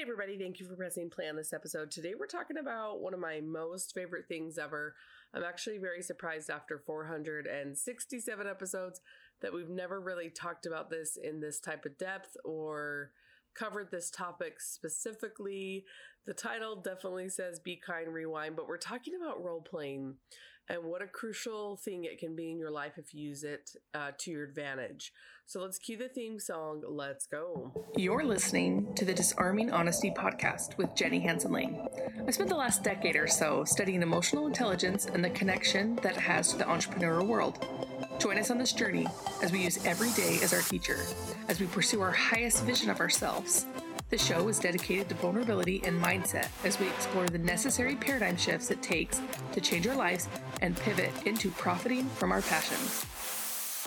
Hey, everybody, thank you for pressing play on this episode. Today, we're talking about one of my most favorite things ever. I'm actually very surprised after 467 episodes that we've never really talked about this in this type of depth or covered this topic specifically. The title definitely says Be Kind Rewind, but we're talking about role playing and what a crucial thing it can be in your life if you use it uh, to your advantage. So let's cue the theme song. Let's go. You're listening to the Disarming Honesty podcast with Jenny Hansen Lane. I spent the last decade or so studying emotional intelligence and the connection that it has to the entrepreneurial world. Join us on this journey as we use every day as our teacher, as we pursue our highest vision of ourselves. The show is dedicated to vulnerability and mindset as we explore the necessary paradigm shifts it takes to change our lives and pivot into profiting from our passions.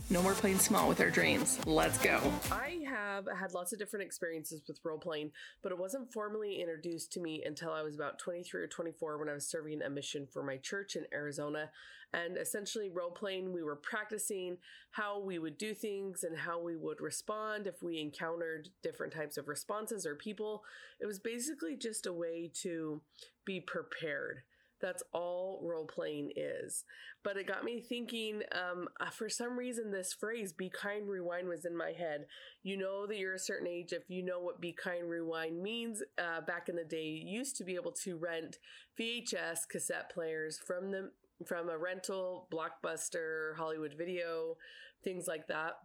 No more playing small with our dreams. Let's go. I have had lots of different experiences with role playing, but it wasn't formally introduced to me until I was about 23 or 24 when I was serving a mission for my church in Arizona. And essentially, role playing, we were practicing how we would do things and how we would respond if we encountered different types of responses or people. It was basically just a way to be prepared. That's all role playing is. But it got me thinking um, uh, for some reason, this phrase, be kind, rewind, was in my head. You know that you're a certain age if you know what be kind, rewind means. Uh, back in the day, you used to be able to rent VHS cassette players from the from a rental, Blockbuster, Hollywood Video, things like that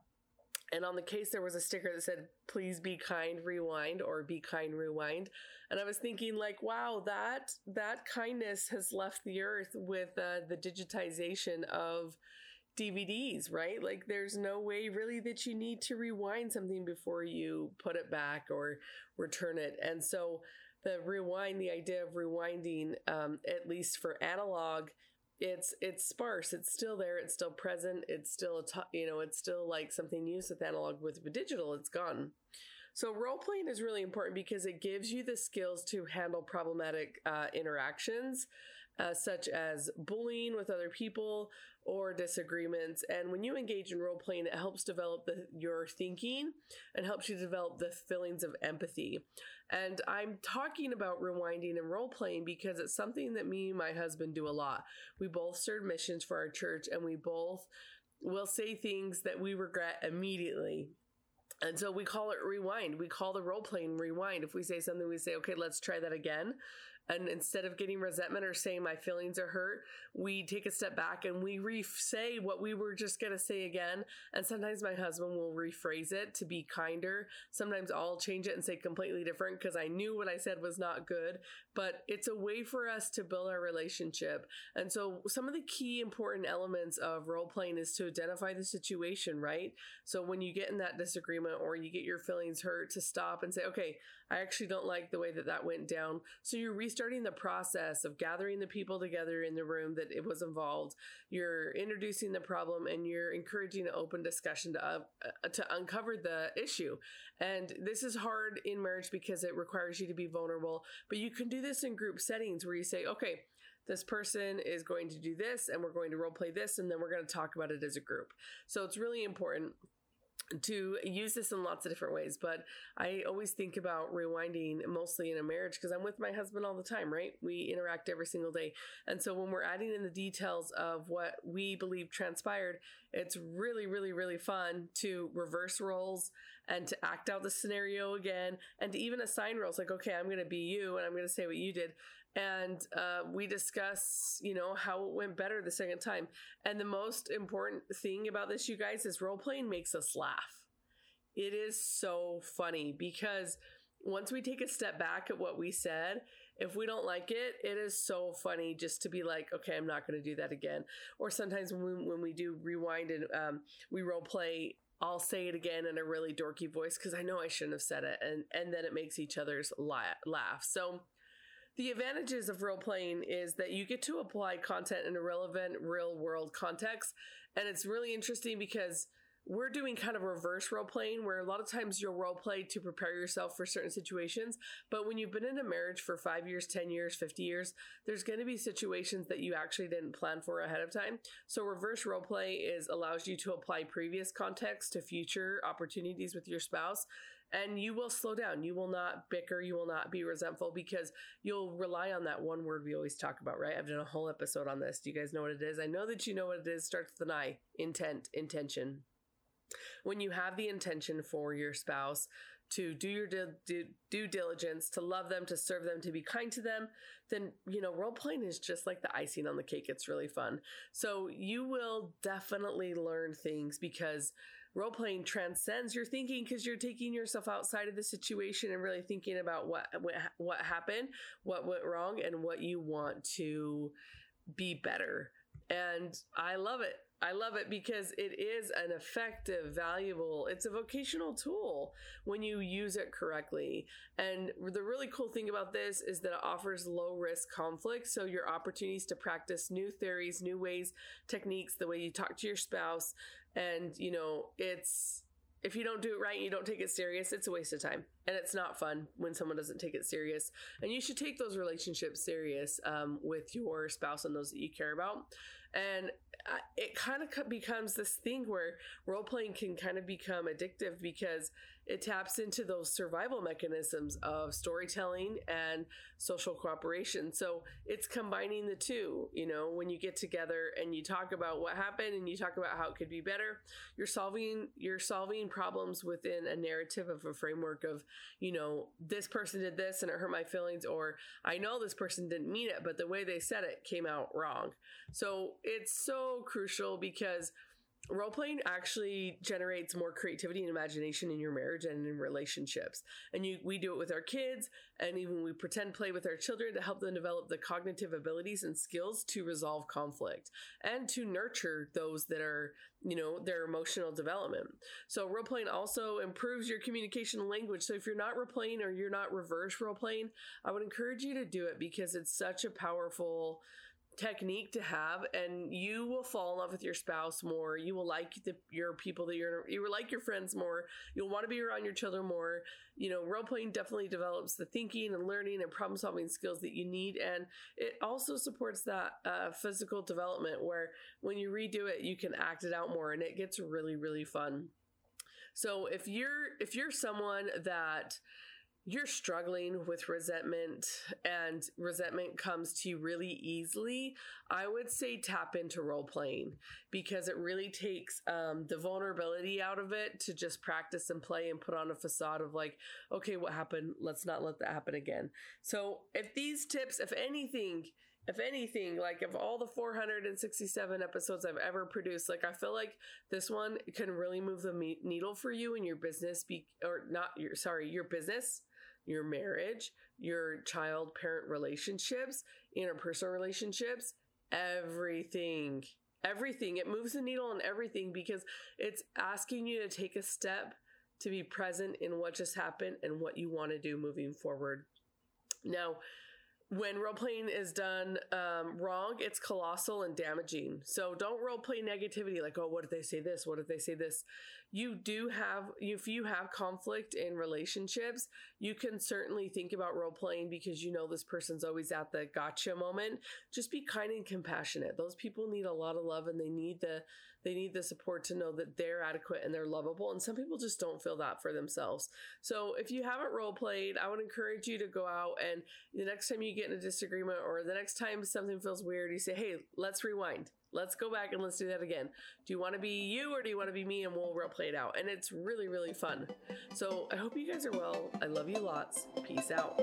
and on the case there was a sticker that said please be kind rewind or be kind rewind. And i was thinking like wow that that kindness has left the earth with uh, the digitization of dvds right? Like there's no way really that you need to rewind something before you put it back or return it. And so the rewind the idea of rewinding um, at least for analog it's it's sparse. It's still there. It's still present. It's still a t- you know it's still like something used with analog with digital. It's gone. So role playing is really important because it gives you the skills to handle problematic uh, interactions uh, such as bullying with other people or disagreements. And when you engage in role playing, it helps develop the, your thinking and helps you develop the feelings of empathy. And I'm talking about rewinding and role playing because it's something that me and my husband do a lot. We both serve missions for our church and we both will say things that we regret immediately. And so we call it rewind. We call the role playing rewind. If we say something, we say, okay, let's try that again. And instead of getting resentment or saying my feelings are hurt, we take a step back and we re say what we were just going to say again. And sometimes my husband will rephrase it to be kinder. Sometimes I'll change it and say completely different because I knew what I said was not good. But it's a way for us to build our relationship. And so some of the key important elements of role playing is to identify the situation, right? So when you get in that disagreement or you get your feelings hurt, to stop and say, okay, I actually don't like the way that that went down. So you're restarting the process of gathering the people together in the room that it was involved. You're introducing the problem and you're encouraging an open discussion to uh, uh, to uncover the issue. And this is hard in marriage because it requires you to be vulnerable, but you can do this in group settings where you say, "Okay, this person is going to do this and we're going to role play this and then we're going to talk about it as a group." So it's really important to use this in lots of different ways, but I always think about rewinding mostly in a marriage because I'm with my husband all the time, right? We interact every single day. And so when we're adding in the details of what we believe transpired, it's really, really, really fun to reverse roles and to act out the scenario again and to even assign roles like, okay, I'm going to be you and I'm going to say what you did and uh, we discuss you know how it went better the second time. And the most important thing about this you guys is role playing makes us laugh. It is so funny because once we take a step back at what we said if we don't like it it is so funny just to be like okay i'm not going to do that again. Or sometimes when we, when we do rewind and um, we role play I'll say it again in a really dorky voice because I know I shouldn't have said it, and and then it makes each other's la- laugh. So the advantages of role playing is that you get to apply content in a relevant real world context. And it's really interesting because we're doing kind of reverse role playing where a lot of times you'll role play to prepare yourself for certain situations. But when you've been in a marriage for five years, 10 years, 50 years, there's going to be situations that you actually didn't plan for ahead of time. So reverse role play is allows you to apply previous context to future opportunities with your spouse and you will slow down. You will not bicker. You will not be resentful because you'll rely on that one word we always talk about, right? I've done a whole episode on this. Do you guys know what it is? I know that you know what it is. Starts with an I intent, intention. When you have the intention for your spouse to do your due, due diligence, to love them, to serve them, to be kind to them, then, you know, role playing is just like the icing on the cake. It's really fun. So you will definitely learn things because role playing transcends your thinking because you're taking yourself outside of the situation and really thinking about what, what what happened, what went wrong, and what you want to be better. And I love it. I love it because it is an effective, valuable, it's a vocational tool when you use it correctly. And the really cool thing about this is that it offers low risk conflict. So your opportunities to practice new theories, new ways, techniques, the way you talk to your spouse. And, you know, it's, if you don't do it right, you don't take it serious, it's a waste of time. And it's not fun when someone doesn't take it serious. And you should take those relationships serious um, with your spouse and those that you care about. And it kind of becomes this thing where role playing can kind of become addictive because it taps into those survival mechanisms of storytelling and social cooperation. So it's combining the two. You know, when you get together and you talk about what happened and you talk about how it could be better, you're solving you're solving problems within a narrative of a framework of, you know, this person did this and it hurt my feelings, or I know this person didn't mean it, but the way they said it came out wrong. So it's so crucial because role playing actually generates more creativity and imagination in your marriage and in relationships. And you we do it with our kids and even we pretend play with our children to help them develop the cognitive abilities and skills to resolve conflict and to nurture those that are you know their emotional development. So role playing also improves your communication language. So if you're not role playing or you're not reverse role playing i would encourage you to do it because it's such a powerful technique to have and you will fall in love with your spouse more. You will like the, your people that you're you will like your friends more. You'll want to be around your children more. You know role playing definitely develops the thinking and learning and problem solving skills that you need and it also supports that uh, physical development where when you redo it you can act it out more and it gets really really fun. So if you're if you're someone that you're struggling with resentment and resentment comes to you really easily, I would say tap into role playing because it really takes um, the vulnerability out of it to just practice and play and put on a facade of like, okay, what happened? Let's not let that happen again. So, if these tips, if anything, if anything, like of all the 467 episodes I've ever produced, like I feel like this one can really move the needle for you in your business, be or not your sorry, your business your marriage, your child parent relationships, interpersonal relationships, everything. Everything. It moves the needle on everything because it's asking you to take a step to be present in what just happened and what you want to do moving forward. Now, when role playing is done um, wrong, it's colossal and damaging. So don't role play negativity like, oh, what did they say this? What did they say this? You do have, if you have conflict in relationships, you can certainly think about role playing because you know this person's always at the gotcha moment. Just be kind and compassionate. Those people need a lot of love and they need the they need the support to know that they're adequate and they're lovable. And some people just don't feel that for themselves. So if you haven't role played, I would encourage you to go out and the next time you get in a disagreement or the next time something feels weird, you say, hey, let's rewind. Let's go back and let's do that again. Do you want to be you or do you want to be me? And we'll role play it out. And it's really, really fun. So I hope you guys are well. I love you lots. Peace out.